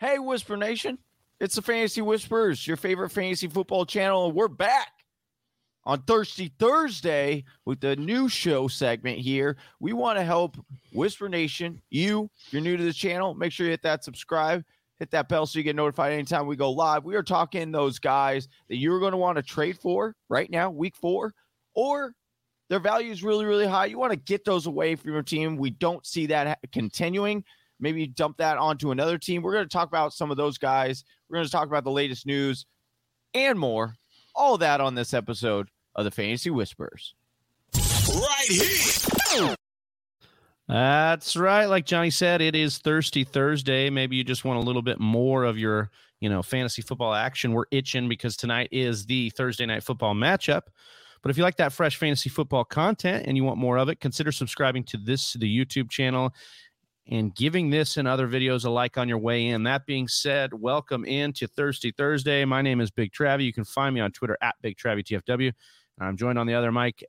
Hey, Whisper Nation. It's the Fantasy Whispers, your favorite fantasy football channel. And we're back on Thirsty Thursday with the new show segment here. We want to help Whisper Nation, you, if you're new to the channel, make sure you hit that subscribe, hit that bell so you get notified anytime we go live. We are talking those guys that you're going to want to trade for right now, week four, or their value is really, really high. You want to get those away from your team. We don't see that continuing maybe dump that onto another team. We're going to talk about some of those guys. We're going to talk about the latest news and more. All that on this episode of the Fantasy Whispers. Right here. That's right. Like Johnny said, it is Thirsty Thursday. Maybe you just want a little bit more of your, you know, fantasy football action. We're itching because tonight is the Thursday night football matchup. But if you like that fresh fantasy football content and you want more of it, consider subscribing to this the YouTube channel and giving this and other videos a like on your way in. That being said, welcome into Thirsty Thursday. My name is Big Travie. You can find me on Twitter at Big Travie TFW. I'm joined on the other mic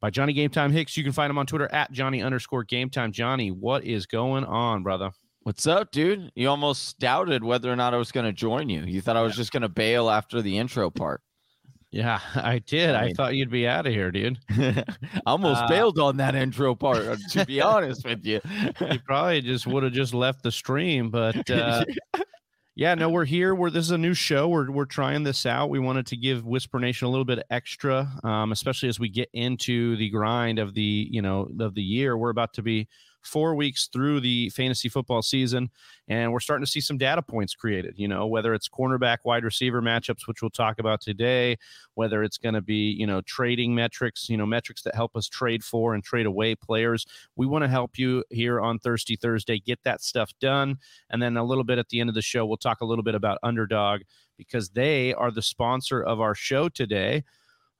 by Johnny Game Time Hicks. You can find him on Twitter at Johnny underscore Game Time. Johnny, what is going on, brother? What's up, dude? You almost doubted whether or not I was going to join you. You thought I was just going to bail after the intro part. Yeah, I did. I, mean, I thought you'd be out of here, dude. I almost uh, bailed on that intro part, uh, to be honest with you. you probably just would have just left the stream, but uh, yeah, no, we're here. We're this is a new show. We're we're trying this out. We wanted to give Whisper Nation a little bit extra, um, especially as we get into the grind of the you know of the year. We're about to be four weeks through the fantasy football season, and we're starting to see some data points created. You know, whether it's cornerback, wide receiver matchups, which we'll talk about today, whether it's going to be you know trading metrics, you know metrics that help us trade for and trade away players. We want to help you here on Thirsty Thursday get that stuff done, and then a little bit at the end of the show, we'll talk a little bit about Underdog because they are the sponsor of our show today.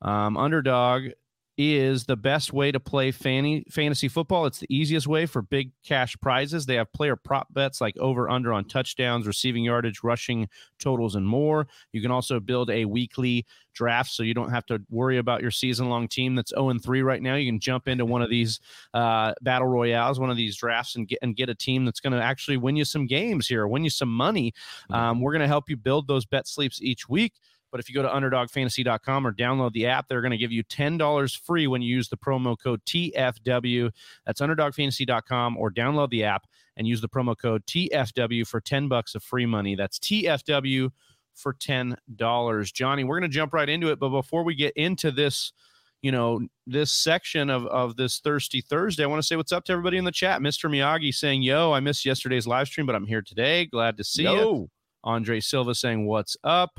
Um, Underdog is the best way to play fanny, fantasy football. It's the easiest way for big cash prizes. They have player prop bets like over under on touchdowns, receiving yardage, rushing totals, and more. You can also build a weekly draft so you don't have to worry about your season long team that's 0 3 right now. You can jump into one of these uh, battle royales, one of these drafts, and get and get a team that's going to actually win you some games here, win you some money. Mm-hmm. Um, we're going to help you build those bet sleeps each week. But if you go to underdogfantasy.com or download the app, they're going to give you $10 free when you use the promo code TFW. That's underdogfantasy.com or download the app and use the promo code TFW for 10 bucks of free money. That's TFW for $10. Johnny, we're going to jump right into it. But before we get into this, you know, this section of, of this Thirsty Thursday, I want to say what's up to everybody in the chat. Mr. Miyagi saying, Yo, I missed yesterday's live stream, but I'm here today. Glad to see Yo. you. Andre Silva saying, What's up?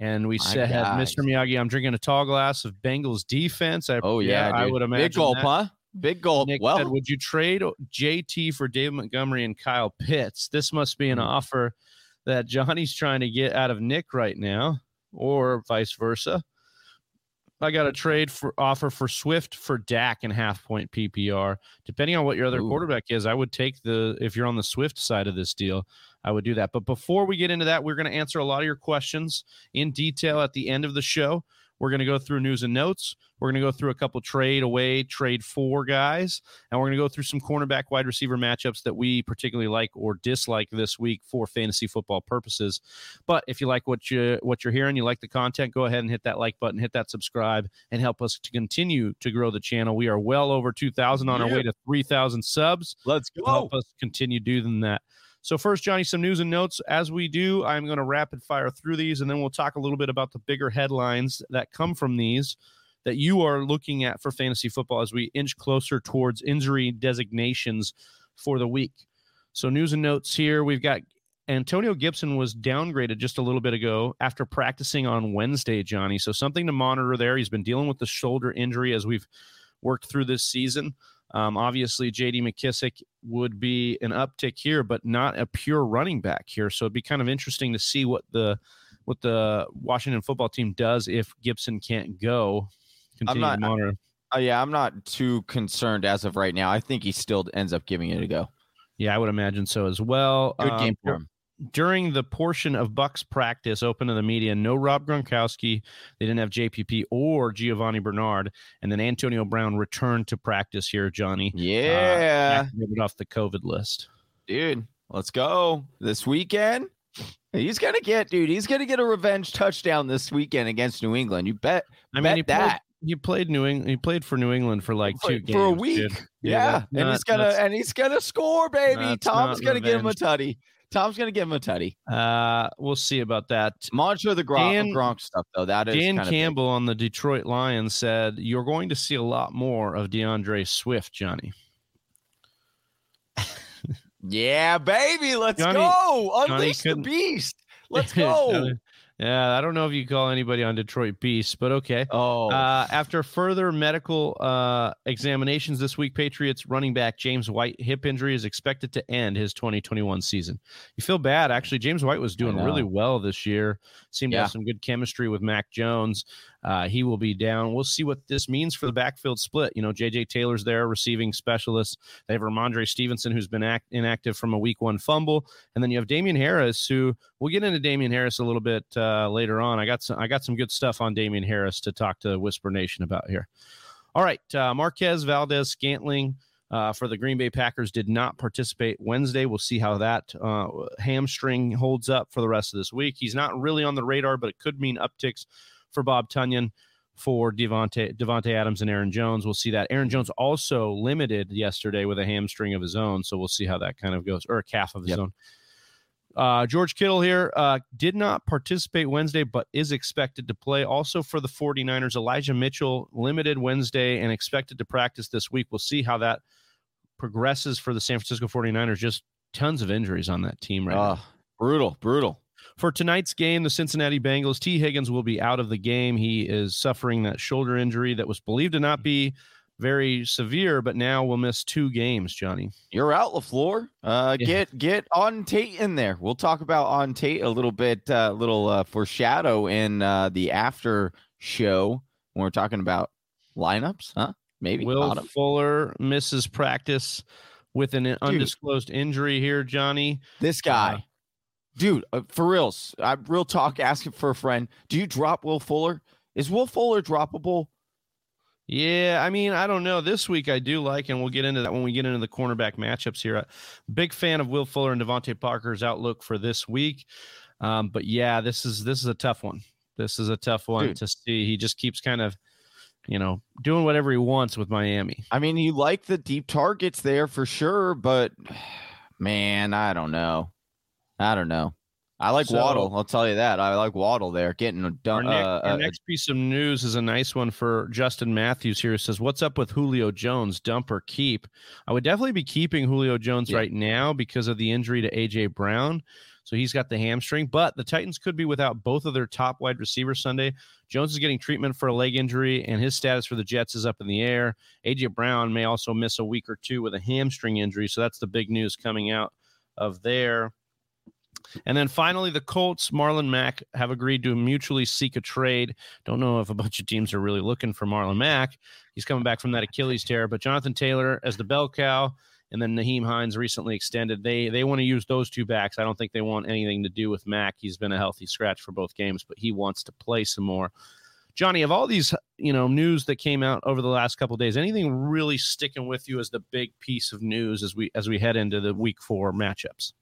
And we said, Mr. Miyagi, I'm drinking a tall glass of Bengals defense. I, oh, yeah. I would imagine. Big gulp, that. huh? Big gulp. Nick well, said, would you trade JT for David Montgomery and Kyle Pitts? This must be an mm-hmm. offer that Johnny's trying to get out of Nick right now, or vice versa. I got a trade for offer for Swift for Dak and half point PPR. Depending on what your other Ooh. quarterback is, I would take the if you're on the Swift side of this deal. I would do that. But before we get into that, we're going to answer a lot of your questions in detail at the end of the show. We're going to go through news and notes. We're going to go through a couple trade away, trade for guys, and we're going to go through some cornerback wide receiver matchups that we particularly like or dislike this week for fantasy football purposes. But if you like what you what you're hearing, you like the content, go ahead and hit that like button, hit that subscribe, and help us to continue to grow the channel. We are well over 2,000 on yeah. our way to 3,000 subs. Let's go. Help us continue doing that. So, first, Johnny, some news and notes. As we do, I'm going to rapid fire through these, and then we'll talk a little bit about the bigger headlines that come from these that you are looking at for fantasy football as we inch closer towards injury designations for the week. So, news and notes here. We've got Antonio Gibson was downgraded just a little bit ago after practicing on Wednesday, Johnny. So, something to monitor there. He's been dealing with the shoulder injury as we've worked through this season. Um, obviously, J.D. McKissic would be an uptick here, but not a pure running back here. So it'd be kind of interesting to see what the what the Washington football team does if Gibson can't go. Continue I'm not, uh, yeah, I'm not too concerned as of right now. I think he still ends up giving it a go. Yeah, I would imagine so as well. Good um, game for him during the portion of Bucks practice open to the media, no Rob Gronkowski. They didn't have JPP or Giovani Bernard, and then Antonio Brown returned to practice here. Johnny, yeah, uh, off the COVID list, dude. Let's go this weekend. He's gonna get, dude. He's gonna get a revenge touchdown this weekend against New England. You bet. I bet mean, he played, that he played New England. He played for New England for like two games for a dude. week. Yeah, Yeah, that's and he's gonna and he's gonna score, baby. Tom's gonna give him a revenge. tutty. Tom's gonna give him a tutty. Uh, we'll see about that. Monitor the Gronk, Dan- Gronk stuff though. That is Dan big. Campbell on the Detroit Lions said, "You're going to see a lot more of DeAndre Swift, Johnny." Yeah, baby. Let's Johnny- go. Unleash the beast. Let's go. Yeah, I don't know if you call anybody on Detroit Beast, but okay. oh, Uh, after further medical uh, examinations this week, Patriots running back James White hip injury is expected to end his 2021 season. You feel bad, actually. James White was doing really well this year. Seemed to have some good chemistry with Mac Jones. Uh, he will be down. We'll see what this means for the backfield split. You know, JJ Taylor's there, receiving specialist. They have Rhamondre Stevenson, who's been act- inactive from a week one fumble, and then you have Damien Harris, who we'll get into Damien Harris a little bit uh, later on. I got some, I got some good stuff on Damien Harris to talk to Whisper Nation about here. All right, uh, Marquez Valdes-Scantling. Uh, for the Green Bay Packers, did not participate Wednesday. We'll see how that uh, hamstring holds up for the rest of this week. He's not really on the radar, but it could mean upticks for Bob Tonyan, for Davante Davante Adams and Aaron Jones. We'll see that. Aaron Jones also limited yesterday with a hamstring of his own, so we'll see how that kind of goes, or a calf of his Yep. own. Uh, George Kittle here uh, did not participate Wednesday, but is expected to play. Also for the 49ers, Elijah Mitchell limited Wednesday and expected to practice this week. We'll see how that progresses for the San Francisco 49ers. Just tons of injuries on that team right now. uh, brutal, brutal. For tonight's game, the Cincinnati Bengals, Tee Higgins will be out of the game. He is suffering that shoulder injury that was believed to not be very severe, but now will miss two games, Johnny. You're out, Lafleur. Uh, Yeah. get get Auden Tate in there. We'll talk about Auden Tate a little bit, a uh, little uh, foreshadow in uh, the after show when we're talking about lineups, huh? Maybe Will bottom. Fuller misses practice with an undisclosed injury here, Johnny. This guy, Uh, dude, uh, for reals. I real talk. Asking for a friend. Do you drop Will Fuller? Is Will Fuller droppable? Yeah, I mean, I don't know. This week I do like, and we'll get into that when we get into the cornerback matchups here. Uh, Big fan of Will Fuller and DeVante Parker's outlook for this week. Um, but yeah, this is this is a tough one. This is a tough one Dude. to see. He just keeps kind of, you know, doing whatever he wants with Miami. I mean, you like the deep targets there for sure, but man, I don't know. I don't know. I like So- Waddle. I'll tell you that. I like Waddle there, getting a Our, done. next, uh, our uh, next piece of news is a nice one for Justin Matthews here. It says, What's up with Julio Jones? Dump or keep? I would definitely be keeping Julio Jones Yeah. right now because of the injury to AJ Brown. So he's got the hamstring, but the Titans could be without both of their top wide receivers Sunday. Jones is getting treatment for a leg injury, and his status for the Jets is up in the air. AJ Brown may also miss a week or two with a hamstring injury. So that's the big news coming out of there. And then finally, the Colts, Marlon Mack, have agreed to mutually seek a trade. Don't know if a bunch of teams are really looking for Marlon Mack. He's coming back from that Achilles tear, but Jonathan Taylor as the bell cow, and then Nyheim Hines recently extended. They they want to use those two backs. I don't think they want anything to do with Mack. He's been a healthy scratch for both games, but he wants to play some more. Johnny, of all these you know news that came out over the last couple days, anything really sticking with you as the big piece of news as we as we head into the week four matchups?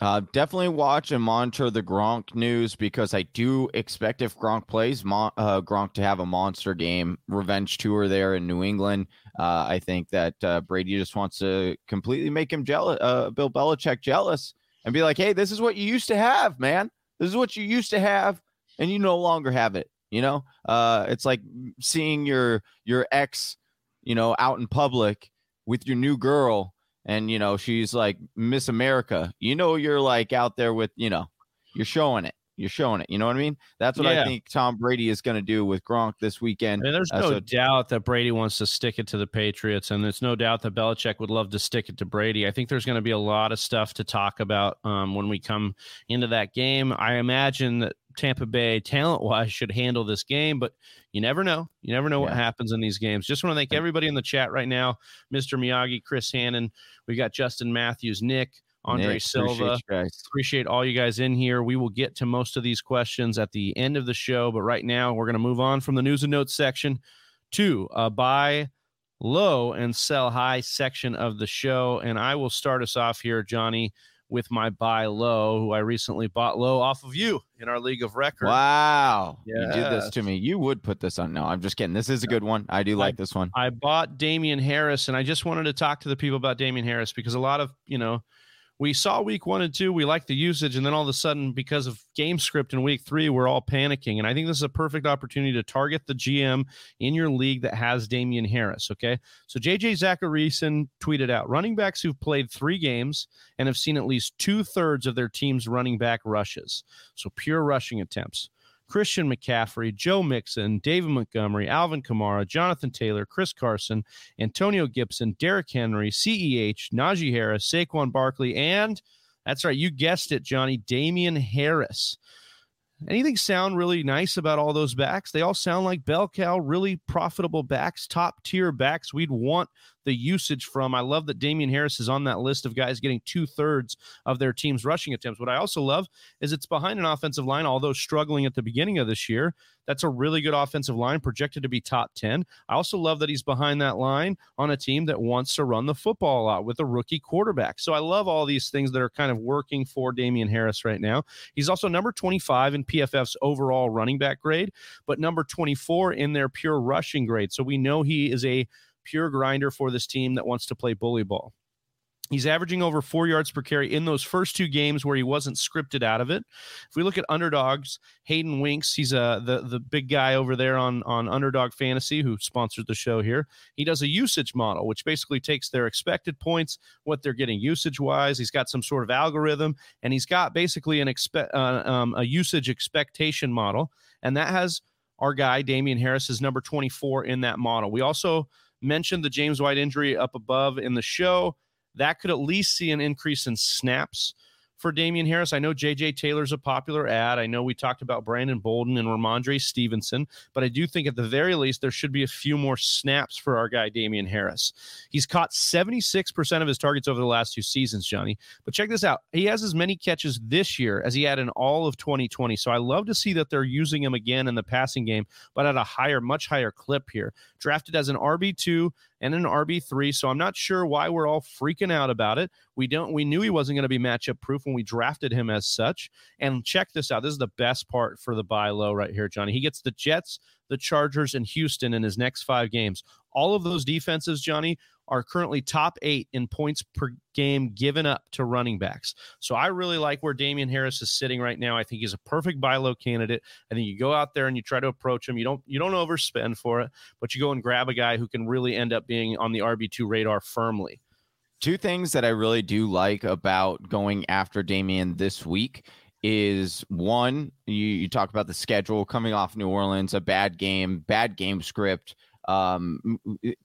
Uh, definitely watch and monitor the Gronk news because I do expect if Gronk plays, Mon- uh, Gronk to have a monster game, revenge tour there in New England. Uh, I think that uh, Brady just wants to completely make him jealous, uh, Bill Belichick jealous, and be like, "Hey, this is what you used to have, man. This is what you used to have, and you no longer have it." You know, uh, it's like seeing your your ex, you know, out in public with your new girl and you know she's like miss america you know you're like out there with you know you're showing it you're showing it you know what i mean that's what Yeah. i think tom brady is going to do with gronk this weekend And there's Uh, no so- doubt that Brady wants to stick it to the Patriots, and there's no doubt that Belichick would love to stick it to Brady. I think there's going to be a lot of stuff to talk about um, when we come into that game. I imagine that Tampa Bay, talent wise, should handle this game, but you never know. You never know what happens in these games. Just want to thank everybody in the chat right now Mr. Miyagi, Chris Hannon. We got Justin Matthews, Nick, Andre Nick, Silva. appreciate. Appreciate all you guys in here. We will get to most of these questions at the end of the show, but right now we're going to move on from the news and notes section to a buy low and sell high section of the show. And I will start us off here, Johnny, with my buy low, who I recently bought low off of you in our league of record. Wow. You did this to me. You would put this on. No, I'm just kidding. This is a good one. I do like this one. I bought Damien Harris, and I just wanted to talk to the people about Damien Harris because a lot of, you know, we saw week one and two, we liked the usage, and then all of a sudden, because of game script in week three, we're all panicking. And I think this is a perfect opportunity to target the GM in your league that has Damien Harris. Okay. So JJ Zachariason tweeted out running backs who've played three games and have seen at least two thirds of their team's running back rushes. So pure rushing attempts. Christian McCaffrey, Joe Mixon, David Montgomery, Alvin Kamara, Jonathan Taylor, Chris Carson, Antonio Gibson, Derrick Henry, CEH, Najee Harris, Saquon Barkley, and that's right, you guessed it, Johnny, Damien Harris. Anything sound really nice about all those backs? They all sound like bell cow, really profitable backs, top tier backs we'd want the usage from. I love that Damien Harris is on that list of guys getting two thirds of their team's rushing attempts. What I also love is it's behind an offensive line, although struggling at the beginning of this year. That's a really good offensive line, projected to be top 10. I also love that he's behind that line on a team that wants to run the football a lot with a rookie quarterback. So I love all these things that are kind of working for Damien Harris right now. He's also number 25 in PFF's overall running back grade, but number 24 in their pure rushing grade. So we know he is a pure grinder for this team that wants to play bully ball. He's averaging over four yards per carry in those first two games where he wasn't scripted out of it. If we look at underdogs, Hayden Winks, he's uh, the the big guy over there on on Underdog Fantasy who sponsored the show here. He does a usage model, which basically takes their expected points, what they're getting usage wise. He's got some sort of algorithm, and he's got basically an expect uh, um, a usage expectation model, and that has our guy Damien Harris is number 24 in that model. We also mentioned the James White injury up above in the show. That could at least see an increase in snaps for Damien Harris. I know JJ Taylor's a popular ad. I know we talked about Brandon Bolden and Rhamondre Stevenson, but I do think at the very least there should be a few more snaps for our guy Damien Harris. He's caught 76% of his targets over the last two seasons, Johnny. But check this out. He has as many catches this year as he had in all of 2020. So I love to see that they're using him again in the passing game, but at a higher, much higher clip here. Drafted as an RB2 and an RB3. So I'm not sure why we're all freaking out about it. We don't we knew he wasn't going to be matchup proof when we drafted him as such. And check this out. This is the best part for the buy low right here, Johnny. He gets the Jets, the Chargers, and Houston in his next five games. All of those defenses, Johnny, are currently top eight in points per game given up to running backs. So I really like where Damien Harris is sitting right now. I think he's a perfect buy low candidate. I think you go out there and you try to approach him. You don't you don't overspend for it, but you go and grab a guy who can really end up being on the RB2 radar firmly. Two things that I really do like about going after Damien this week is one, you, you talk about the schedule coming off New Orleans, a bad game, bad game script, um,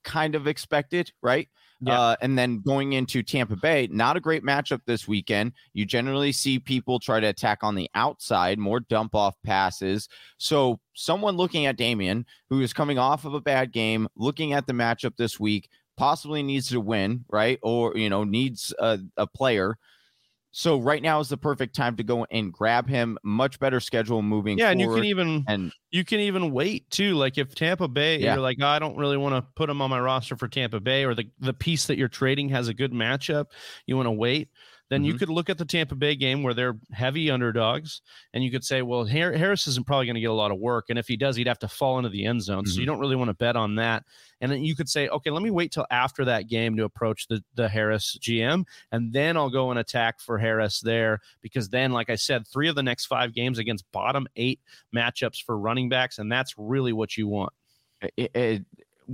kind of expected, right? Yeah. Uh, and then going into Tampa Bay, not a great matchup this weekend. You generally see people try to attack on the outside, more dump off passes. So, someone looking at Damien, who is coming off of a bad game, looking at the matchup this week, possibly needs to win, right? Or, you know, needs a, a player. So, right now is the perfect time to go and grab him. Much better schedule moving Yeah, and you can even and you can even wait too. Like if Tampa Bay, Yeah. you're like, "Oh, I don't really want to put him on my roster for Tampa Bay, or the the piece that you're trading has a good matchup, you want to wait. Then you Mhm. could look at the Tampa Bay game where they're heavy underdogs, and you could say, well, Har- Harris isn't probably going to get a lot of work, and if he does, he'd have to fall into the end zone. So you don't really want to bet on that. And then you could say, okay, let me wait till after that game to approach the the Harris GM, and then I'll go and attack for Harris there because then, like I said, three of the next five games against bottom eight matchups for running backs, and that's really what you want. it, it,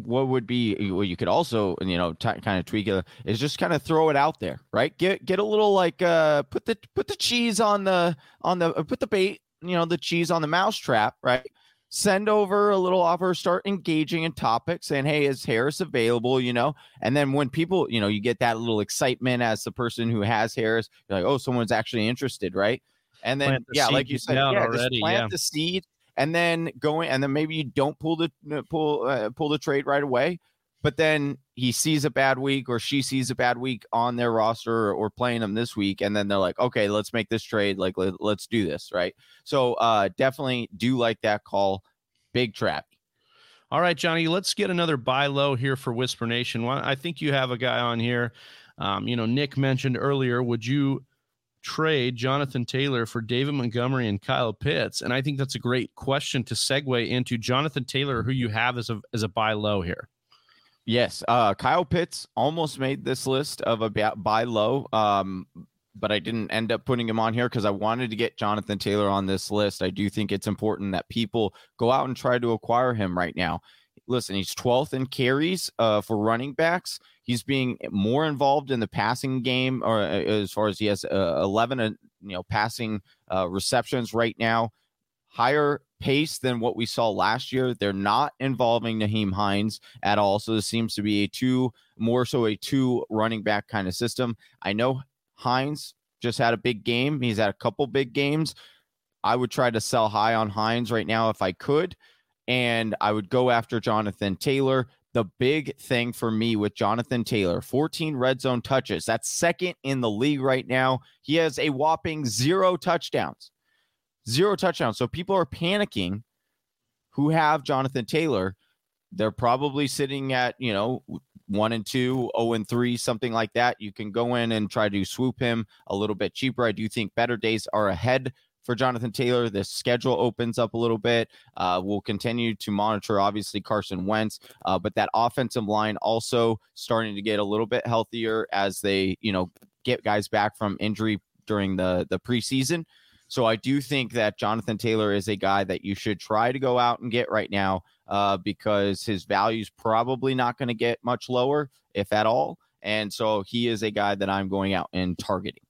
what would be what you could also you know t- kind of tweak it is just kind of throw it out there right? Get get a little like uh put the put the cheese on the on the uh, put the bait you know the cheese on the mouse trap right? Send over a little offer start engaging in topics saying hey is harris available? you know? And then when people you know you get that little excitement as the person who has harris you're like oh someone's actually interested right? And then the yeah like you said yeah already, just plant yeah. the seed and then going and then maybe you don't pull the pull uh, pull the trade right away but then he sees a bad week or she sees a bad week on their roster or, or playing them this week and then they're like okay let's make this trade like let, let's do this right so uh definitely do like that call big trap All right, Johnny, let's get another buy low here for Whisper Nation. I think you have a guy on here. Um, you know, Nick mentioned earlier, would you trade Jonathan Taylor for David Montgomery and Kyle Pitts? And I think that's a great question to segue into Jonathan Taylor, who you have as a as a buy low here. Yes, uh, Kyle Pitts almost made this list of a buy low, um, but I didn't end up putting him on here because I wanted to get Jonathan Taylor on this list. I do think it's important that people go out and try to acquire him right now. Listen, he's 12th in carries uh, for running backs. He's being more involved in the passing game, or uh, as far as he has uh, 11, uh, you know, passing uh, receptions right now. Higher pace than what we saw last year. They're not involving Nyheim Hines at all. So this seems to be a two, more so a two running back kind of system. I know Hines just had a big game. He's had a couple big games. I would try to sell high on Hines right now if I could. And I would go after Jonathan Taylor. The big thing for me with Jonathan Taylor, 14 red zone touches. That's second in the league right now. He has a whopping zero touchdowns zero touchdowns. So people are panicking who have Jonathan Taylor. They're probably sitting at, you know, one and two, oh and three, something like that. You can go in and try to swoop him a little bit cheaper. I do think better days are ahead for Jonathan Taylor. The schedule opens up a little bit. Uh, we'll continue to monitor, obviously, Carson Wentz, uh, but that offensive line also starting to get a little bit healthier as they, you know, get guys back from injury during the the preseason. So I do think that Jonathan Taylor is a guy that you should try to go out and get right now uh, because his value is probably not going to get much lower, if at all. And so he is a guy that I'm going out and targeting.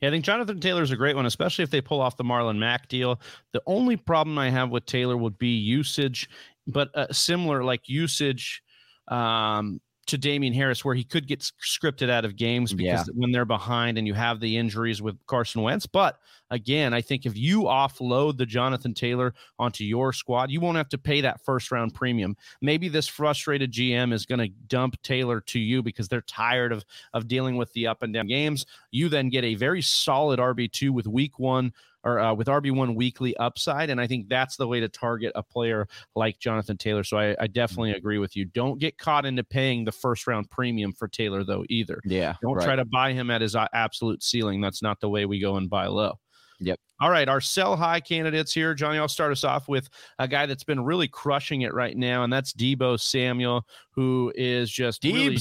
Yeah, I think Jonathan Taylor is a great one, especially if they pull off the Marlon Mack deal. The only problem I have with Taylor would be usage, but uh, similar like usage um, to Damien Harris, where he could get scripted out of games because yeah. when they're behind and you have the injuries with Carson Wentz. But again, I think if you offload the Jonathan Taylor onto your squad, you won't have to pay that first round premium. Maybe this frustrated GM is going to dump Taylor to you because they're tired of of dealing with the up and down games. You then get a very solid RB two with week one or uh, with RB1 weekly upside. And I think that's the way to target a player like Jonathan Taylor. So I, I definitely mm-hmm. agree with you. Don't get caught into paying the first round premium for Taylor, though, either. Yeah. Don't right. try to buy him at his uh, absolute ceiling. That's not the way we go and buy low. Yep. All right, our sell high candidates here, Johnny. I'll start us off with a guy that's been really crushing it right now, and that's Deebo Samuel, who is just Deebs. Really,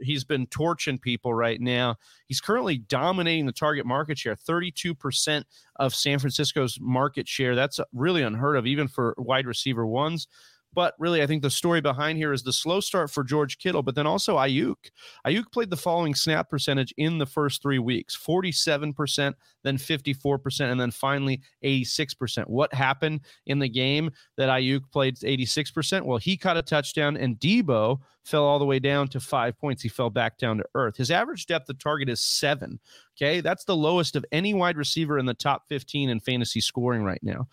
he's been torching people right now. He's currently dominating the target market share, 32% of San Francisco's market share. That's really unheard of, even for wide receiver ones. But really, I think the story behind here is the slow start for George Kittle, but then also Aiyuk. Aiyuk played the following snap percentage in the first three weeks 47%, then 54%, and then finally 86%. What happened in the game that Aiyuk played 86%? Well, he caught a touchdown, and Deebo fell all the way down to five points. He fell back down to earth. His average depth of target is seven. Okay. That's the lowest of any wide receiver in the top 15 in fantasy scoring right now.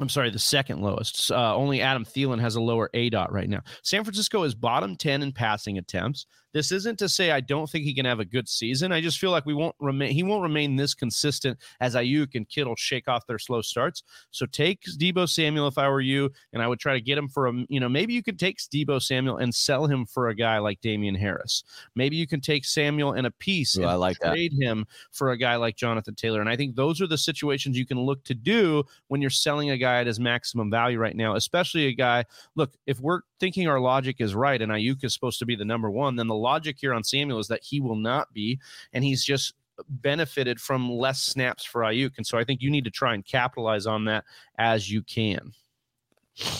I'm sorry, the second lowest. Uh, only Adam Thielen has a lower aDOT right now. San Francisco is bottom 10 in passing attempts. This isn't to say I don't think he can have a good season. I just feel like we won't remain. He won't remain this consistent as Aiyuk and Kittle shake off their slow starts. So take Deebo Samuel if I were you, and I would try to get him for a. You know, maybe you could take Deebo Samuel and sell him for a guy like Damien Harris. Maybe you can take Samuel and a piece Ooh, and I like trade that. him for a guy like Jonathan Taylor. And I think those are the situations you can look to do when you're selling a guy at his maximum value right now, especially a guy. Look, if we're thinking our logic is right and Aiyuk is supposed to be the number one, then the logic here on Samuel is that he will not be, and he's just benefited from less snaps for Aiyuk. And so I think you need to try and capitalize on that as you can.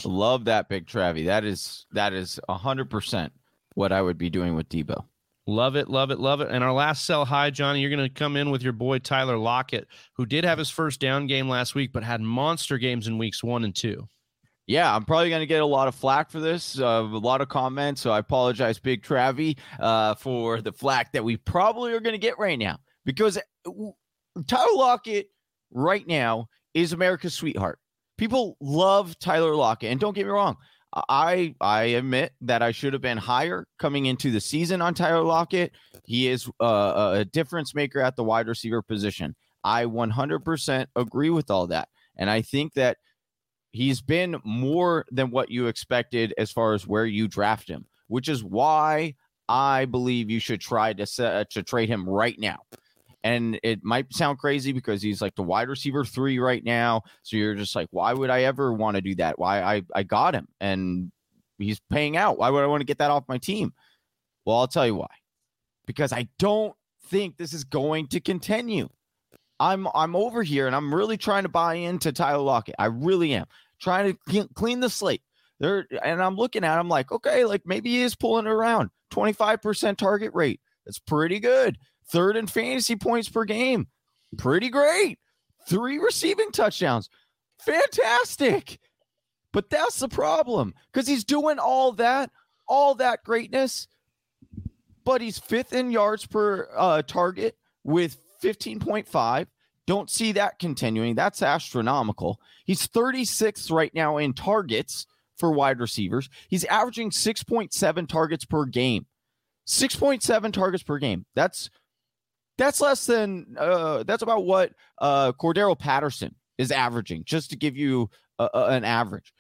Love that big Travie. That is that is a hundred percent what I would be doing with Deebo. Love it, love it, love it. And our last sell high, Johnny, you're going to come in with your boy Tyler Lockett, who did have his first down game last week, but had monster games in weeks one and two yeah, I'm probably going to get a lot of flack for this, uh, a lot of comments. So I apologize, Big Travie, uh, for the flack that we probably are going to get right now because uh, Tyler Lockett right now is America's sweetheart. People love Tyler Lockett, and don't get me wrong. I I admit that I should have been higher coming into the season on Tyler Lockett. He is uh, a difference maker at the wide receiver position. I 100% agree with all that, and I think that he's been more than what you expected as far as where you draft him, which is why I believe you should try to set, uh, to trade him right now. And it might sound crazy because he's like the wide receiver three right now. So you're just like, why would I ever want to do that? Why I, I got him and he's paying out. Why would I want to get that off my team? Well, I'll tell you why. Because I don't think this is going to continue. I'm I'm over here and I'm really trying to buy into Tyler Lockett. I really am trying to clean, the slate. There and I'm looking at him like, okay, like maybe he is pulling it around 25% target rate. That's pretty good. Third in fantasy points per game. Pretty great. Three receiving touchdowns. Fantastic. But that's the problem because he's doing all that, all that greatness, but he's fifth in yards per uh, target with 15.5. Don't see that continuing. That's astronomical. He's 36th right now in targets for wide receivers. He's averaging 6.7 targets per game. 6.7 targets per game. That's that's less than uh that's about what uh Cordarrelle Patterson is averaging, just to give you a, a, an average.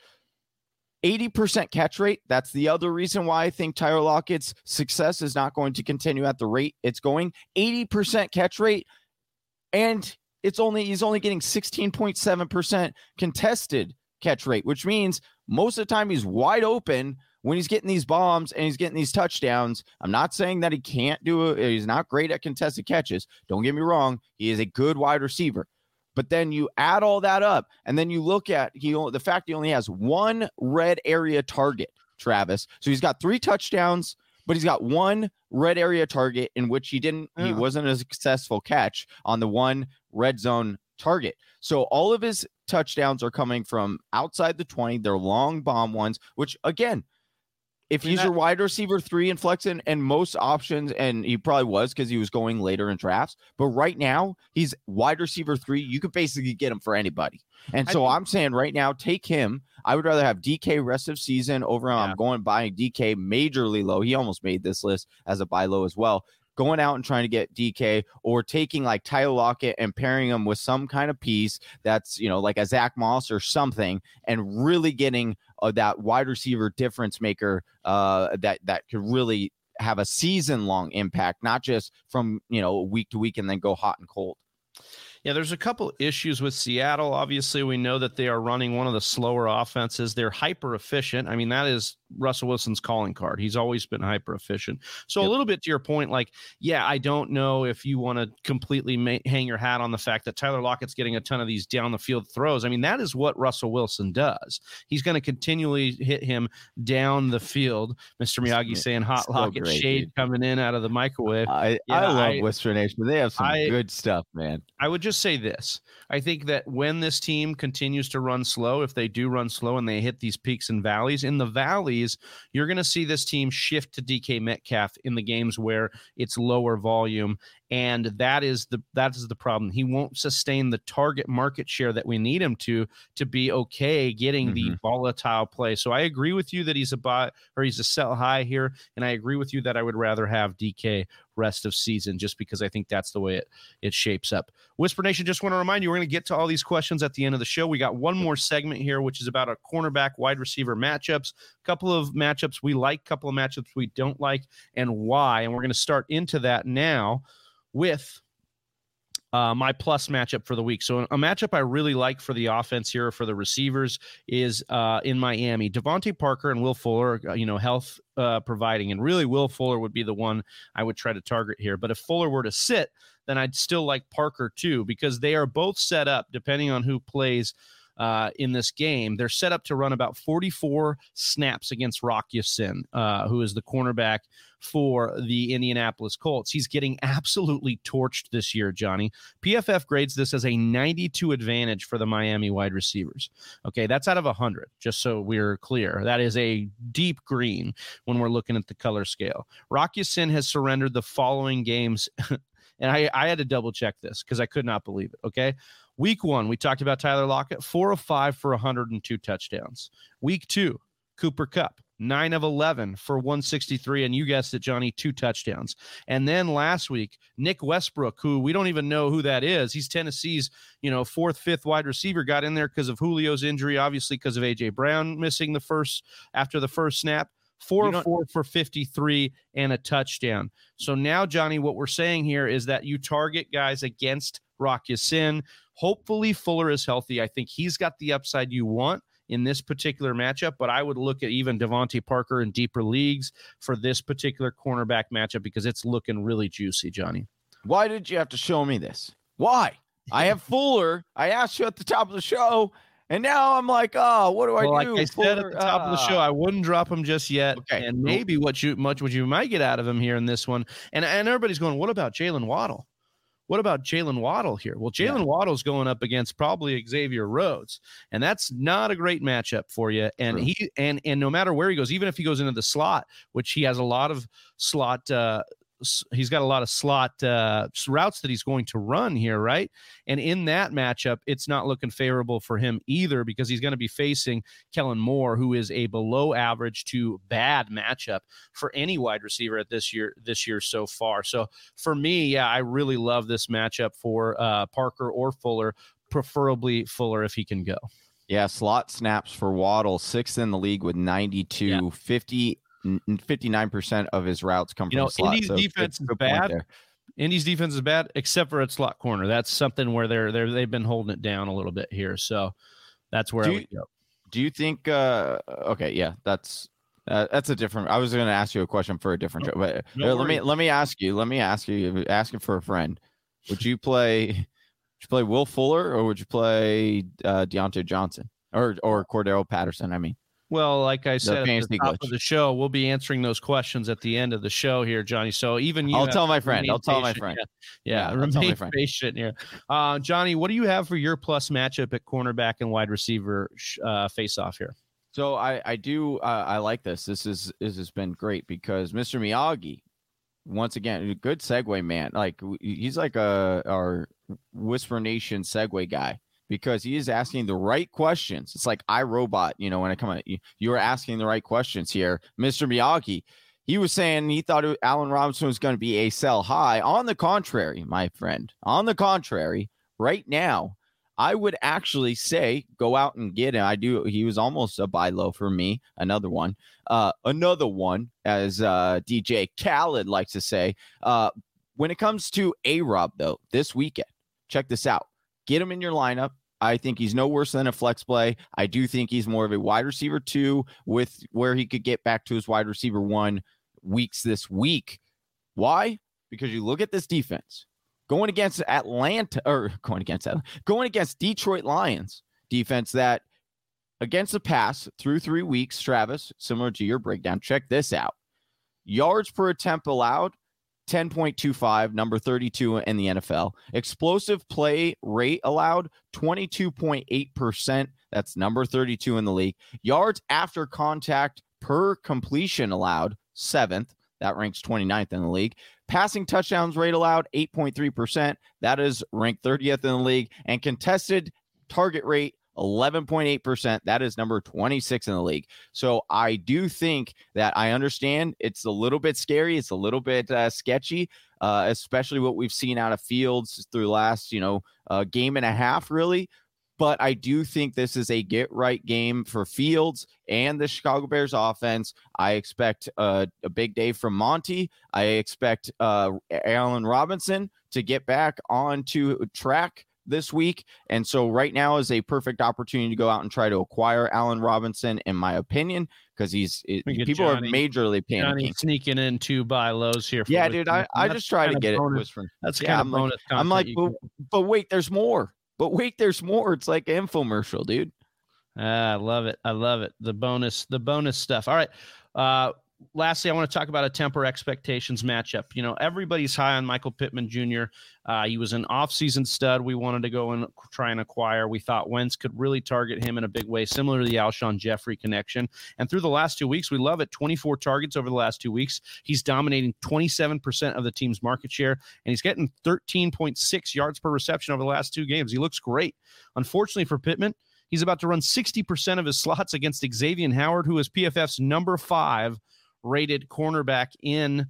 80% catch rate. That's the other reason why I think Tyler Lockett's success is not going to continue at the rate it's going. 80% catch rate. And it's only he's only getting 16.7% contested catch rate, which means most of the time he's wide open when he's getting these bombs and he's getting these touchdowns. I'm not saying that he can't do it. He's not great at contested catches. Don't get me wrong. He is a good wide receiver. But then you add all that up, and then you look at he the fact he only has one red area target, Travis. So he's got three touchdowns, but he's got one red area target in which he didn't yeah. he wasn't a successful catch on the one red zone target. So all of his touchdowns are coming from outside the 20. They're long bomb ones, which again, if I mean, he's that, your wide receiver three and flexing and and most options, and he probably was because he was going later in drafts, but right now he's wide receiver three. You could basically get him for anybody. And so I am saying right now, take him. I would rather have DK rest of season over him. Yeah. I'm going buying DK majorly low. He almost made this list as a buy low as well going out and trying to get DK or taking like Tyler Lockett and pairing him with some kind of piece that's, you know, like a Zach Moss or something and really getting uh, that wide receiver difference maker uh, that, that could really have a season long impact, not just from, you know, week to week and then go hot and cold. Yeah, there's a couple issues with Seattle. Obviously, we know that they are running one of the slower offenses. They're hyper efficient. I mean, that is Russell Wilson's calling card. He's always been hyper efficient. So yep. a little bit to your point, like, yeah, I don't know if you want to completely ma- hang your hat on the fact that Tyler Lockett's getting a ton of these down the field throws. I mean, that is what Russell Wilson does. He's going to continually hit him down the field. Mr. Miyagi saying hot so Lockett great, shade dude. coming in out of the microwave. I, yeah, I love I, Whisper Nation. They have some I, good stuff, man. I would just say this. I think that when this team continues to run slow, if they do run slow and they hit these peaks and valleys, in the valleys, you're going to see this team shift to DK Metcalf in the games where it's lower volume and that is the that is the problem. He won't sustain the target market share that we need him to to be okay getting mm-hmm. the volatile play. So i agree with you that he's a buy or he's a sell high here and i agree with you that i would rather have dk rest of season just because i think that's the way it it shapes up. Whisper nation just want to remind you we're going to get to all these questions at the end of the show. We got one more segment here which is about a cornerback wide receiver matchups a couple of matchups we like couple of matchups we don't like and why and we're going to start into that now with uh, my plus matchup for the week. So a matchup I really like for the offense here for the receivers is uh, in Miami. DeVante Parker and Will Fuller, uh, you know, health uh, providing, and really Will Fuller would be the one I would try to target here. But if Fuller were to sit, then I'd still like Parker too because they are both set up depending on who plays uh, in this game. They're set up to run about 44 snaps against Rock Ya-Sin, uh, who is the cornerback for the Indianapolis Colts. He's getting absolutely torched this year, Johnny. PFF grades this as a 92 advantage for the Miami wide receivers. Okay, that's out of 100, just so we're clear. That is a deep green when we're looking at the color scale. Rock Ya-Sin has surrendered the following games. and I, I had to double check this because I could not believe it. Okay. Week one, we talked about Tyler Lockett, four of five for 102 touchdowns. Week two, Cooper Kupp, nine of 11 for 163. And you guessed it, Johnny, two touchdowns. And then last week, Nick Westbrook, who we don't even know who that is. He's Tennessee's, you know, fourth, fifth wide receiver, got in there because of Julio's injury, obviously because of AJ Brown missing the first after the first snap. four of four for 53 and a touchdown. So now, Johnny, what we're saying here is that you target guys against Rock Sin. Hopefully, Fuller is healthy. I think he's got the upside you want in this particular matchup, but I would look at even DeVante Parker in deeper leagues for this particular cornerback matchup because it's looking really juicy, Johnny. Why did you have to show me this? Why? I have Fuller. I asked you at the top of the show, and now I'm like, oh, what do I well, like do? I said at the top of the show, ah. I wouldn't drop him just yet. Okay. And maybe what you much what you might get out of him here in this one. And and everybody's going, what about Jaylen Waddle? What about Jaylen Waddle here? Well, Yeah. Jaylen Waddle's going up against probably Xavier Rhodes, and that's not a great matchup for you. And True. he and and no matter where he goes, even if he goes into the slot, which he has a lot of slot uh he's got a lot of slot uh routes that he's going to run here, right? And in that matchup, it's not looking favorable for him either because he's going to be facing Kellen Moore, who is a below average to bad matchup for any wide receiver at this year this year so far. So for me, yeah, I really love this matchup for uh, Parker or Fuller, preferably Fuller if he can go. Yeah, slot snaps for Waddle, sixth in the league with 92, Yeah. 50, 59% of his routes come You from know, slot. Indy's so defense is bad. Indy's defense is bad, except for at slot corner. That's something where they're they're they've been holding it down a little bit here. So that's where Do I you- go. Do you think? uh Okay, yeah, that's uh, that's a different. I was going to ask you a question for a different show, but no let me let me ask you. Let me ask you. Asking for a friend. Would you play? Would you play Will Fuller or would you play uh, Diontae Johnson or or Cordarrelle Patterson? I mean, Well, like I said at the top glitch. of the show, we'll be answering those questions at the end of the show here, Johnny. So even you I'll tell my friend. I'll tell my friend. Yeah, Yeah, yeah, I'll tell my remain friend. patient here. Uh, Johnny, what do you have for your plus matchup at cornerback and wide receiver sh- uh, face off here? So I I do uh, I like this. This is this has been great because Mr. Miyagi, once again, good segue man. Like he's like a our Whisper Nation segue guy because he is asking the right questions. It's like iRobot, you know, when I come at you, you are asking the right questions here, Mr. Miyagi. He was saying he thought Allen Robinson was going to be a sell high. On the contrary, my friend, on the contrary, right now, I would actually say go out and get him. I do. He was almost a buy low for me. Another one. Uh, another one, as uh, DJ Khaled likes to say. Uh, when it comes to A Rob, though, this weekend, check this out. Get him in your lineup. I think he's no worse than a flex play. I do think he's more of a wide receiver two with where he could get back to his wide receiver one weeks this week. Why? Because you look at this defense going against Atlanta or going against Atlanta, going against Detroit Lions defense that against the pass through three weeks, Travis, similar to your breakdown. Check this out. Yards per attempt allowed, 10.25, number 32 in the NFL. Explosive play rate allowed, 22.8%. That's number 32 in the league. Yards after contact per completion allowed, seventh. That ranks 29th in the league. Passing touchdowns rate allowed, 8.3%. That is ranked 30th in the league. And contested target rate, 11.8%. That is number 26 in the league. So I do think that I understand it's a little bit scary. It's a little bit uh, sketchy, uh, especially what we've seen out of Fields through last, you know, uh, game and a half, really. But I do think this is a get right game for Fields and the Chicago Bears offense. I expect uh, a big day from Monty. I expect uh, Allen Robinson to get back onto track this week. And so right now is a perfect opportunity to go out and try to acquire Allen Robinson, in my opinion, because he's it, people Johnny- are majorly panicking. Johnny sneaking in two buy lows here. for yeah, dude, I, I just try to get it. bonus- Whispering. That's Yeah, kind I'm of like- bonus. I'm like, but, but wait, there's more. But wait, there's more. It's like an infomercial, dude. Ah, I love it. I love it. The bonus, the bonus stuff. All right. Uh, lastly, I want to talk about a temper expectations matchup. You know, everybody's high on Michael Pittman Jr. Uh, he was an offseason stud. We wanted to go and try and acquire. We thought Wentz could really target him in a big way, similar to the Alshon Jeffery connection. And through the last two weeks, we love it. 24 targets over the last two weeks. He's dominating 27% of the team's market share, and he's getting 13.6 yards per reception over the last two games. He looks great. Unfortunately for Pittman, He's about to run 60% of his slots against Xavier Howard, who is PFF's number five rated cornerback in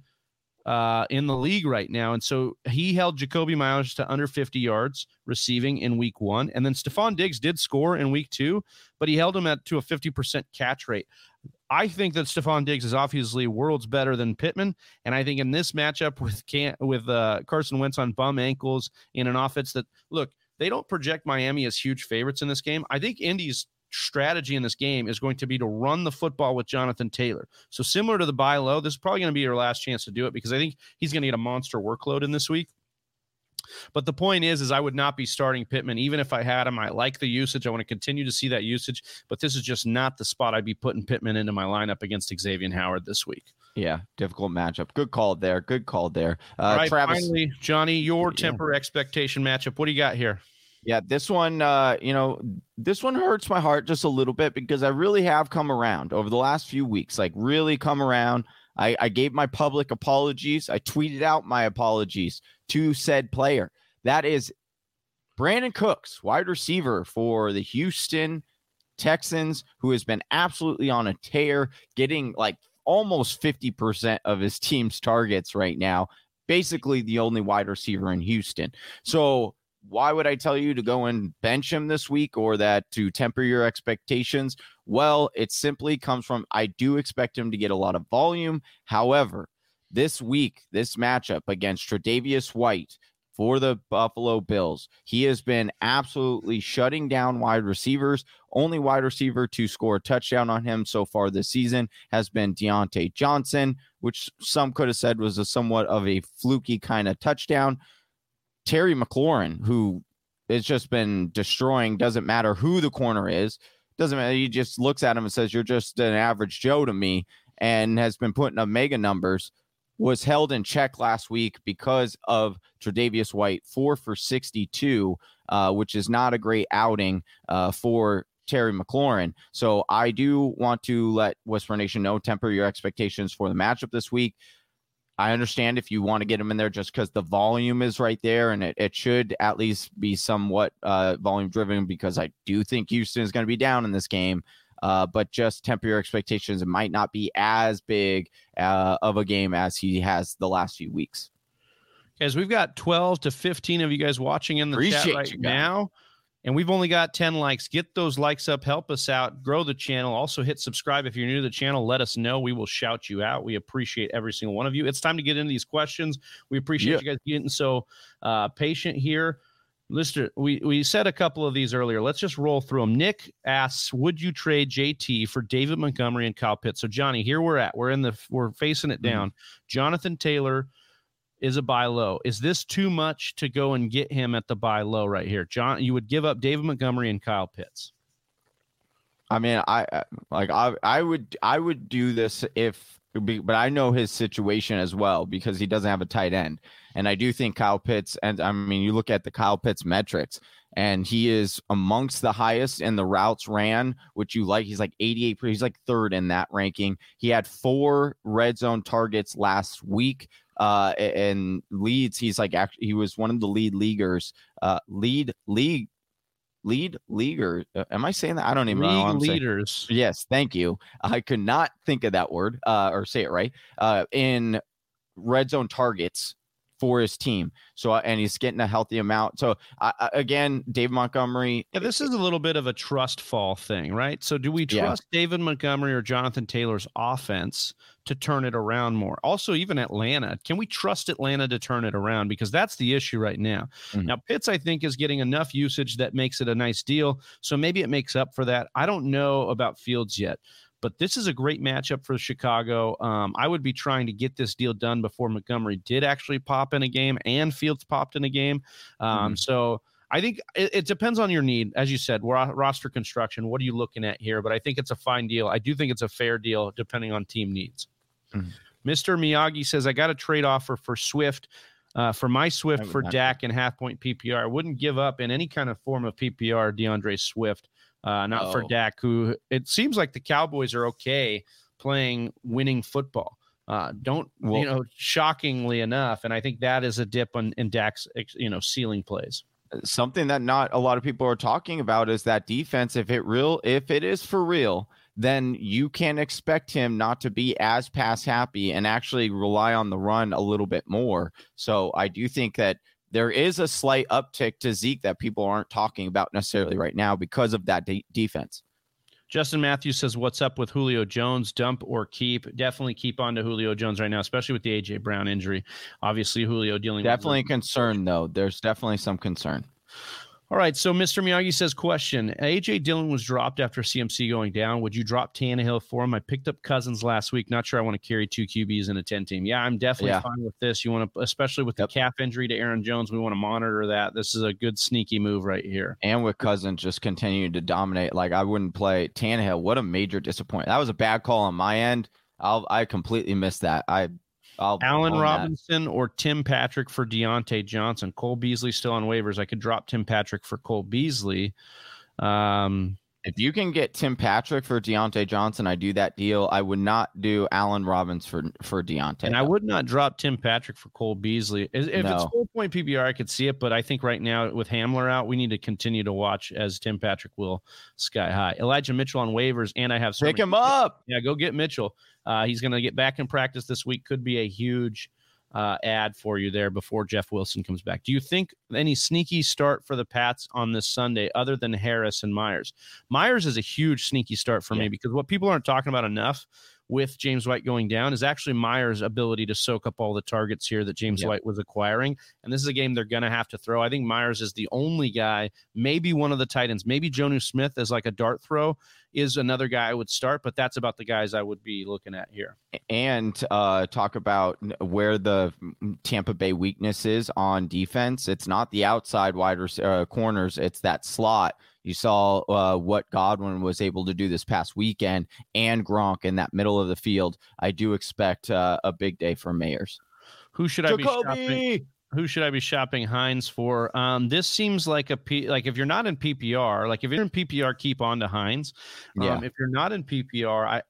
uh, in the league right now. And so he held Jakobi Meyers to under 50 yards receiving in week one. And then Stefon Diggs did score in week two, but he held him at to a 50% catch rate. I think that Stefon Diggs is obviously worlds better than Pittman, and I think in this matchup with can with uh, Carson Wentz on bum ankles in an offense that look they don't project Miami as huge favorites in this game. I think Indy's strategy in this game is going to be to run the football with Jonathan Taylor. So similar to the buy low, this is probably going to be your last chance to do it because I think he's going to get a monster workload in this week. But the point is, is I would not be starting Pittman even if I had him. I like the usage. I want to continue to see that usage, but this is just not the spot I'd be putting Pittman into my lineup against Xavien Howard this week. Yeah, difficult matchup. Good call there. Good call there. Uh, All right, Travis, finally, Johnny, your temper yeah. expectation matchup. What do you got here? Yeah, this one, uh, you know, this one hurts my heart just a little bit because I really have come around over the last few weeks, like really come around. I, I gave my public apologies. I tweeted out my apologies to said player. That is Brandin Cooks, wide receiver for the Houston Texans, who has been absolutely on a tear, getting like almost 50% of his team's targets right now. Basically, the only wide receiver in Houston. So why would I tell you to go and bench him this week or that to temper your expectations? Well, it simply comes from I do expect him to get a lot of volume. However, this week, this matchup against Tre'Davious White for the Buffalo Bills, he has been absolutely shutting down wide receivers. Only wide receiver to score a touchdown on him so far this season has been Diontae Johnson, which some could have said was a somewhat of a fluky kind of touchdown. Terry McLaurin, who has just been destroying, doesn't matter who the corner is, doesn't matter. He just looks at him and says, You're just an average Joe to me, and has been putting up mega numbers. Was held in check last week because of Tre'Davious White, four for 62, uh, which is not a great outing uh, for Terry McLaurin. So I do want to let Whisper Nation know, temper your expectations for the matchup this week. I understand if you want to get him in there just because the volume is right there and it, it should at least be somewhat uh, volume driven because I do think Houston is going to be down in this game. Uh, but just temper your expectations. It might not be as big uh, of a game as he has the last few weeks. Guys, we've got 12 to 15 of you guys watching in the Appreciate chat right now and we've only got 10 likes. Get those likes up, help us out, grow the channel. Also, hit subscribe if you're new to the channel. Let us know. We will shout you out. We appreciate every single one of you. It's time to get into these questions. We appreciate yeah. you guys getting so uh, patient here. Lister, we, we said a couple of these earlier. Let's just roll through them. Nick asks, "Would you trade JT for David Montgomery and Kyle Pitts?" So Johnny, here we're at. We're in the we're facing it mm-hmm. down. Mm-hmm. Jonathan Taylor, is a buy low. Is this too much to go and get him at the buy low right here? John, you would give up David Montgomery and Kyle Pitts. I mean, I like I I would I would do this if but I know his situation as well because he doesn't have a tight end. And I do think Kyle Pitts and I mean you look at the Kyle Pitts metrics and he is amongst the highest in the routes ran, which you like. He's like 88, he's like third in that ranking. He had four red zone targets last week, uh, and leads. He's like actually he was one of the lead leaguers, uh, lead league lead leaguer. Uh, am I saying that? I don't even League know. leaders. Saying. Yes, thank you. I could not think of that word uh, or say it right. Uh, in red zone targets for his team. So uh, and he's getting a healthy amount. So uh, again, Dave Montgomery. Yeah, this is a little bit of a trust fall thing, right? So do we trust yeah. David Montgomery or Jonathan Taylor's offense to turn it around more? Also, even Atlanta, can we trust Atlanta to turn it around? Because that's the issue right now. Mm-hmm. Now Pitts, I think, is getting enough usage that makes it a nice deal. So maybe it makes up for that. I don't know about Fields yet. But this is a great matchup for Chicago. Um, I would be trying to get this deal done before Montgomery did actually pop in a game and Fields popped in a game. Um, mm-hmm. So I think it, it, depends on your need. As you said, ro- roster construction. What are you looking at here? But I think it's a fine deal. I do think it's a fair deal depending on team needs. Mm-hmm. Mr. Miyagi says, I got a trade offer for Swift. Uh, for my Swift for Dak and half point PPR, I wouldn't give up in any kind of form of PPR D'Andre Swift uh, not oh. for Dak, who it seems like the Cowboys are okay playing winning football. Uh, don't well, you know? Shockingly enough, and I think that is a dip on in Dak's you know ceiling plays. Something that not a lot of people are talking about is that defense. If it real, if it is for real, then you can expect him not to be as pass happy and actually rely on the run a little bit more. So I do think that there is a slight uptick to Zeke that people aren't talking about necessarily right now because of that de- defense. Justin Matthews says, "What's up with Julio Jones? Dump or keep? Definitely keep on to Julio Jones right now, especially with the AJ Brown injury. Obviously, Julio dealing definitely with concern though. There's definitely some concern. All right. So Mr. Miyagi says, question AJ Dillon was dropped after CMC going down. Would you drop Tannehill for him? I picked up Cousins last week. Not sure I want to carry two QBs in a 10 team. Yeah, I'm definitely Yeah. fine with this. You want to, especially with Yep. the calf injury to Aaron Jones, we want to monitor that. This is a good sneaky move right here. And with Cousins just continuing to dominate, like I wouldn't play Tannehill. What a major disappointment. That was a bad call on my end. I'll I completely missed that. I I'll Allen own that. Robinson or Tim Patrick for Diontae Johnson. Cole Beasley still on waivers. I could drop Tim Patrick for Cole Beasley. Um, If you can get Tim Patrick for Diontae Johnson, I do that deal. I would not do Allen Robbins for for Diontae. and I would not drop Tim Patrick for Cole Beasley. If if it's No. full point PPR, I could see it, but I think right now with Hamler out, we need to continue to watch as Tim Patrick will sky high. Elijah Mitchell on waivers, and I have pick him up. Yeah, go get Mitchell. Uh, he's going to get back in practice this week. Could be a huge uh, ad for you there before Jeff Wilson comes back. Do you think any sneaky start for the Pats on this Sunday other than Harris and Meyers? Meyers is a huge sneaky start for me because what people aren't talking about enough with James White going down is actually Meyers' ability to soak up all the targets here that James Yeah. White was acquiring. And this is a game they're going to have to throw. I think Meyers is the only guy, maybe one of the Titans, maybe Jonnu Smith as like a dart throw is another guy I would start, but that's about the guys I would be looking at here. and uh, talk about where the mm, Tampa Bay weakness is on defense. It's not the outside wide uh, corners; it's that slot. You saw uh, what Godwin was able to do this past weekend, and Gronk in that middle of the field. I do expect uh, a big day for Meyers. Who should I be shopping? Who should I be shopping Hines for? Um, this seems like a P, like if you're not in PPR, like if you're in PPR, keep on to Hines. Um, Yeah. If you're not in PPR, I,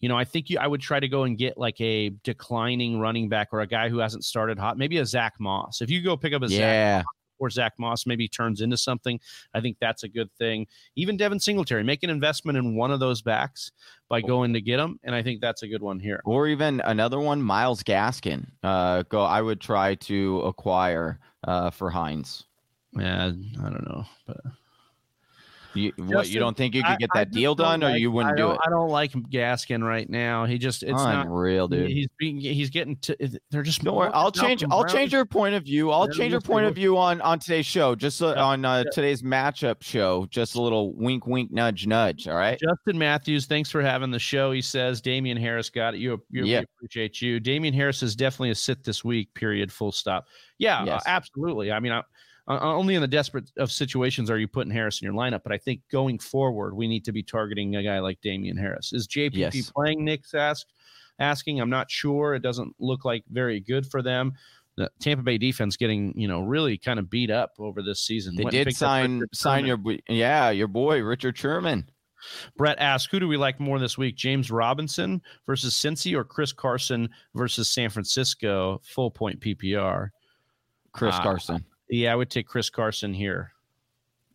you know, I think you, I would try to go and get like a declining running back or a guy who hasn't started hot, maybe a Zach Moss. If you go pick up a Zach yeah, or Zach Moss maybe turns into something. I think that's a good thing. Even Devin Singletary, make an investment in one of those backs by going to get them, and I think that's a good one here. or even another one, Myles Gaskin. Uh, go. I would try to acquire uh, for Hines. Yeah, I don't know, but You, what you don't think you could I- get that deal done, or you wouldn't do it? I don't like Gaskin right now. He just it's not. Unreal, dude. He's being he's getting to. They're just. Don't worry, I'll change. I'll Brown change your point of view. I'll change your point of view on on today's show. Just uh, Yeah, on uh, yeah. today's matchup show. Just a little wink, wink, nudge, nudge. All right. Justin Matthews, thanks for having the show. He says Damien Harris got it. You, you Yeah. appreciate you. Damien Harris is definitely a sit this week. Period. Full stop. Yeah, uh, absolutely. I mean, I, uh, only in the desperate of situations are you putting Harris in your lineup. But I think going forward, we need to be targeting a guy like Damien Harris. Is JPP Yes. playing? Nick's ask, asking. I'm not sure. It doesn't look like very good for them. The Tampa Bay defense getting you know really kind of beat up over this season. They Went did sign sign your yeah your boy Richard Sherman. Brett asked, who do we like more this week? James Robinson versus Cincy or Chris Carson versus San Francisco full point PPR? Chris Ah. Carson. Yeah, I would take Chris Carson here.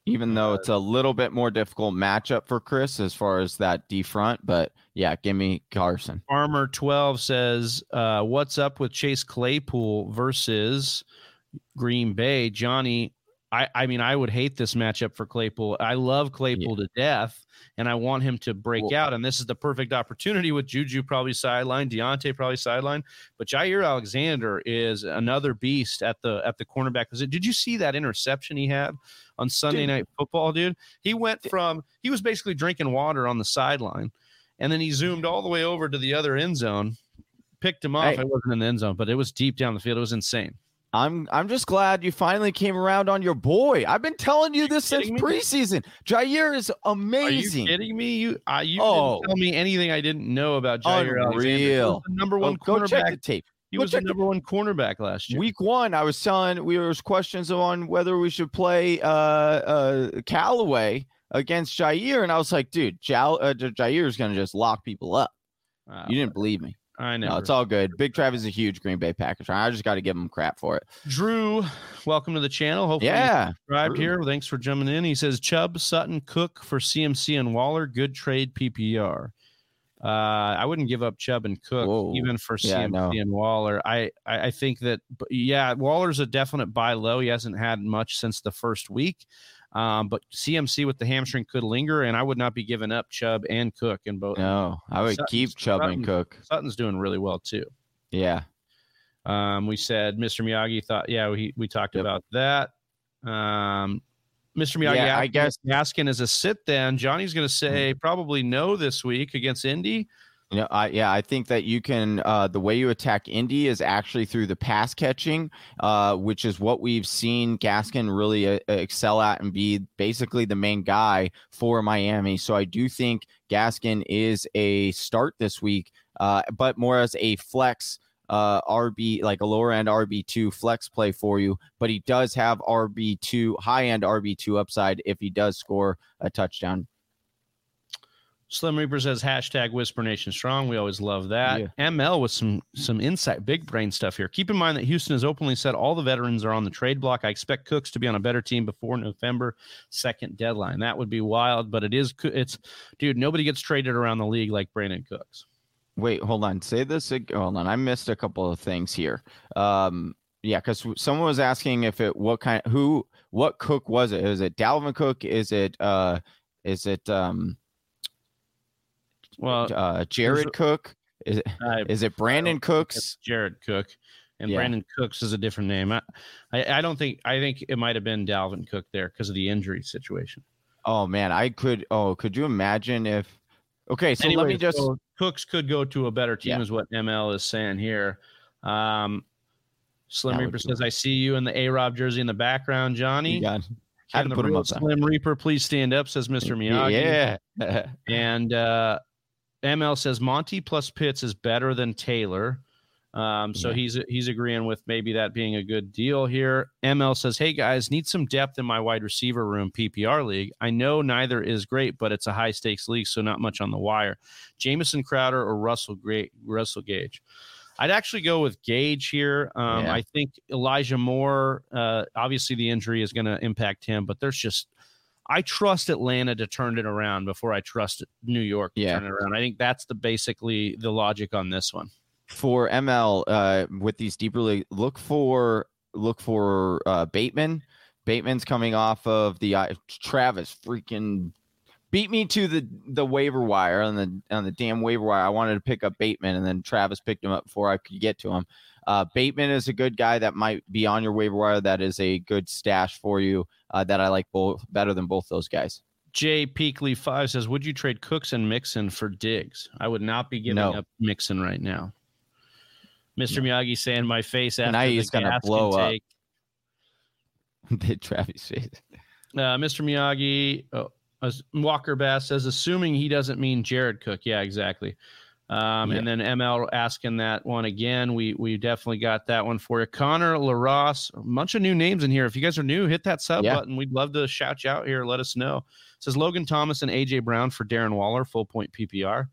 Even though it's a little bit more difficult matchup for Chris as far as that D front, but yeah, give me Carson. Farmer 12 says, uh, what's up with Chase Claypool versus Green Bay? Johnny, I, I mean, I would hate this matchup for Claypool. I love Claypool to death, and I want him to break Well- out. And this is the perfect opportunity with Juju probably sideline, Diontae probably sideline. But Jaire Alexander is another beast at the at the cornerback position. Did you see that interception he had on Sunday Dude. Night Football, dude? He went from he was basically drinking water on the sideline, and then he zoomed all the way over to the other end zone, picked him off. Hey. It wasn't in the end zone, but it was deep down the field. It was insane. I'm I'm just glad you finally came around on your boy. I've been telling you this since me? preseason. Jaire is amazing. Are you kidding me? You uh, you Oh. didn't tell me anything I didn't know about Jaire Alexander. He was Unreal. the number Oh, one go check the tape. He go was the number one cornerback last year. Week one, I was telling we was questions on whether we should play uh uh Callaway against Jaire, and I was like, dude, Jal- uh, Jaire is gonna just lock people up. Uh, You didn't believe me. I know. No, it's all good. Big Trav is a huge Green Bay Packers fan. I just got to give him crap for it. Drew, welcome to the channel. Hopefully, Yeah, subscribed Drew. here. Thanks for jumping in. He says Chubb, Sutton, Cook for CMC and Waller. Good trade PPR. Uh, I wouldn't give up Chubb and Cook Whoa. even for Yeah, CMC no. and Waller. I, I I think that yeah, Waller's a definite buy low. He hasn't had much since the first week. Um, but CMC with the hamstring could linger, and I would not be giving up Chubb and Cook in both. No, I would Sutton's- keep Chubb and Cook. Sutton's doing really well too. Yeah. Um, we said Mr. Miyagi thought, yeah, we we talked Yep. about that. Um, Mr. Miyagi, Yeah, I guess- asking is a sit. Then Johnny's going to say probably no this week against Indy. Know, I yeah, I think that you can. Uh, the way you attack Indy is actually through the pass catching, uh, which is what we've seen Gaskin really uh, excel at and be basically the main guy for Miami. So I do think Gaskin is a start this week, uh, but more as a flex uh, RB, like a lower end RB two flex play for you. But he does have RB two high end RB two upside if he does score a touchdown. Slim Reaper says hashtag Whisper Nation Strong. We always love that. Yeah. ML with some some insight, big brain stuff here. Keep in mind that Houston has openly said all the veterans are on the trade block. I expect Cooks to be on a better team before November second deadline. That would be wild, but it is it's dude. Nobody gets traded around the league like Brandin Cooks. Wait, hold on. Say this. Hold on. I missed a couple of things here. Um, yeah, because someone was asking if it what kind who what cook was it? Is it Dalvin Cook? Is it uh is it um Well, uh Jared Cook? Is it I, is it Brandin Cooks? Jared Cook, and Yeah. Brandin Cooks is a different name. I, I, I don't think I think it might have been Dalvin Cook there because of the injury situation. Oh man, I could. Oh, could you imagine if? Okay, so let me just. so Cooks could go to a better team, Yeah. is what ML is saying here. Um, Slim That Reaper says, "I see you in the A Rob jersey in the background, Johnny." You got- had Can to put him up. Slim Reaper, please stand up," says Mister Miyagi. Yeah. And uh, ML says Monty plus Pitts is better than Taylor. Um, so Yeah. he's he's agreeing with maybe that being a good deal here. ML says, "Hey guys, need some depth in my wide receiver room PPR league. I know neither is great, but it's a high stakes league, so not much on the wire. Jamison Crowder or Russell Great Russell Gage." I'd actually go with Gage here. Um, Yeah. I think Elijah Moore. Uh, obviously, the injury is going to impact him, but there's just I trust Atlanta to turn it around before I trust New York to Yeah. turn it around. I think that's the basically the logic on this one. for ML uh, with these deeper league, look for look for uh, Bateman. Bateman's coming off of the uh, Travis freaking beat me to the the waiver wire on the on the damn waiver wire. I wanted to pick up Bateman, and then Travis picked him up before I could get to him. Uh, Bateman is a good guy that might be on your waiver wire. That is a good stash for you. Uh, that I like both better than both those guys. Jay Peakley five says, "Would you trade Cooks and Mixon for Diggs? I would not be giving No. up Mixon right now." Mr. Miyagi saying my face after Now the he's gonna Gaskin blow up. the Travis face. Uh, Mr. Miyagi, oh, Walker Bass says, assuming he doesn't mean Jared Cook. Yeah, exactly. Um, And then ML asking that one again. We we definitely got that one for you. Connor LaRosse, a bunch of new names in here. If you guys are new, hit that sub Yeah. button. We'd love to shout you out here. Let us know. says Logan Thomas and AJ Brown for Darren Waller, full point PPR.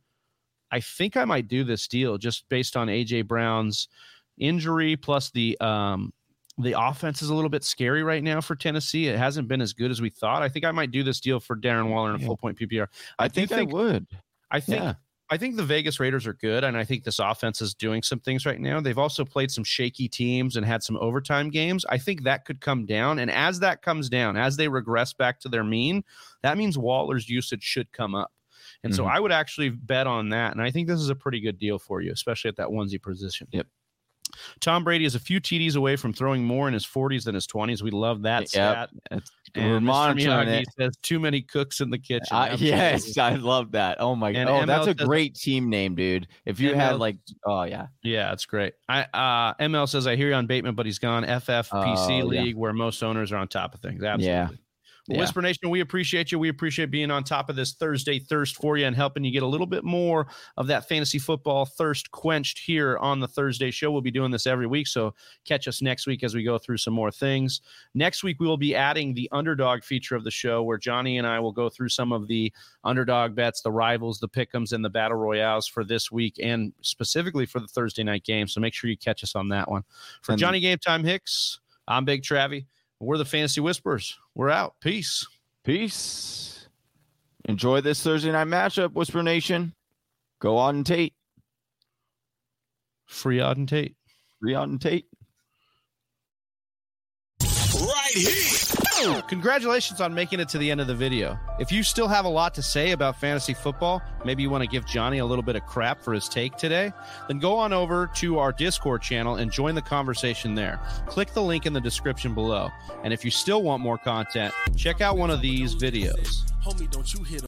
I think I might do this deal just based on AJ Brown's injury plus the um the offense is a little bit scary right now for Tennessee. It hasn't been as good as we thought. I think I might do this deal for Darren Waller in a Yeah. full point PPR. I, do think, think- I would. I think Yeah. I think the Vegas Raiders are good, and I think this offense is doing some things right now. They've also played some shaky teams and had some overtime games. I think that could come down, and as that comes down, as they regress back to their mean, that means Waller's usage should come up. And so Mhm. I would actually bet on that, and I think this is a pretty good deal for you, especially at that onesie position. Yep. Tom Brady is a few TDs away from throwing more in his 40s than his 20s. We love that Yep. stat. It's- And We're monitoring it. says too many cooks in the kitchen. Uh, yes, I love that. Oh my god. Oh, that's a says- great team name, dude. If you had like, oh yeah, Yeah, it's great. I uh ML says I hear you on Bateman, but he's gone. FFPC Oh, yeah. league where most owners are on top of things. Absolutely. Yeah. Yeah. Whisper Nation, we appreciate you. We appreciate being on top of this Thursday thirst for you and helping you get a little bit more of that fantasy football thirst quenched here on the Thursday show. We'll be doing this every week, so catch us next week as we go through some more things. Next week, we will be adding the underdog feature of the show where Johnny and I will go through some of the underdog bets, the rivals, the pickums, and the battle royales for this week and specifically for the Thursday night game. So make sure you catch us on that one. For Johnny Game Time Hicks, I'm Big Travie. We're the Fantasy Whispers. We're out. Peace. peace. Enjoy this Thursday night matchup, Whisper Nation. Go Auden Tate. Free Auden Tate. Free Auden Tate. Right here. Congratulations on making it to the end of the video. If you still have a lot to say about fantasy football, maybe you want to give Johnny a little bit of crap for his take today, then go on over to our Discord channel and join the conversation there. Click the link in the description below. And if you still want more content, check out one of these videos.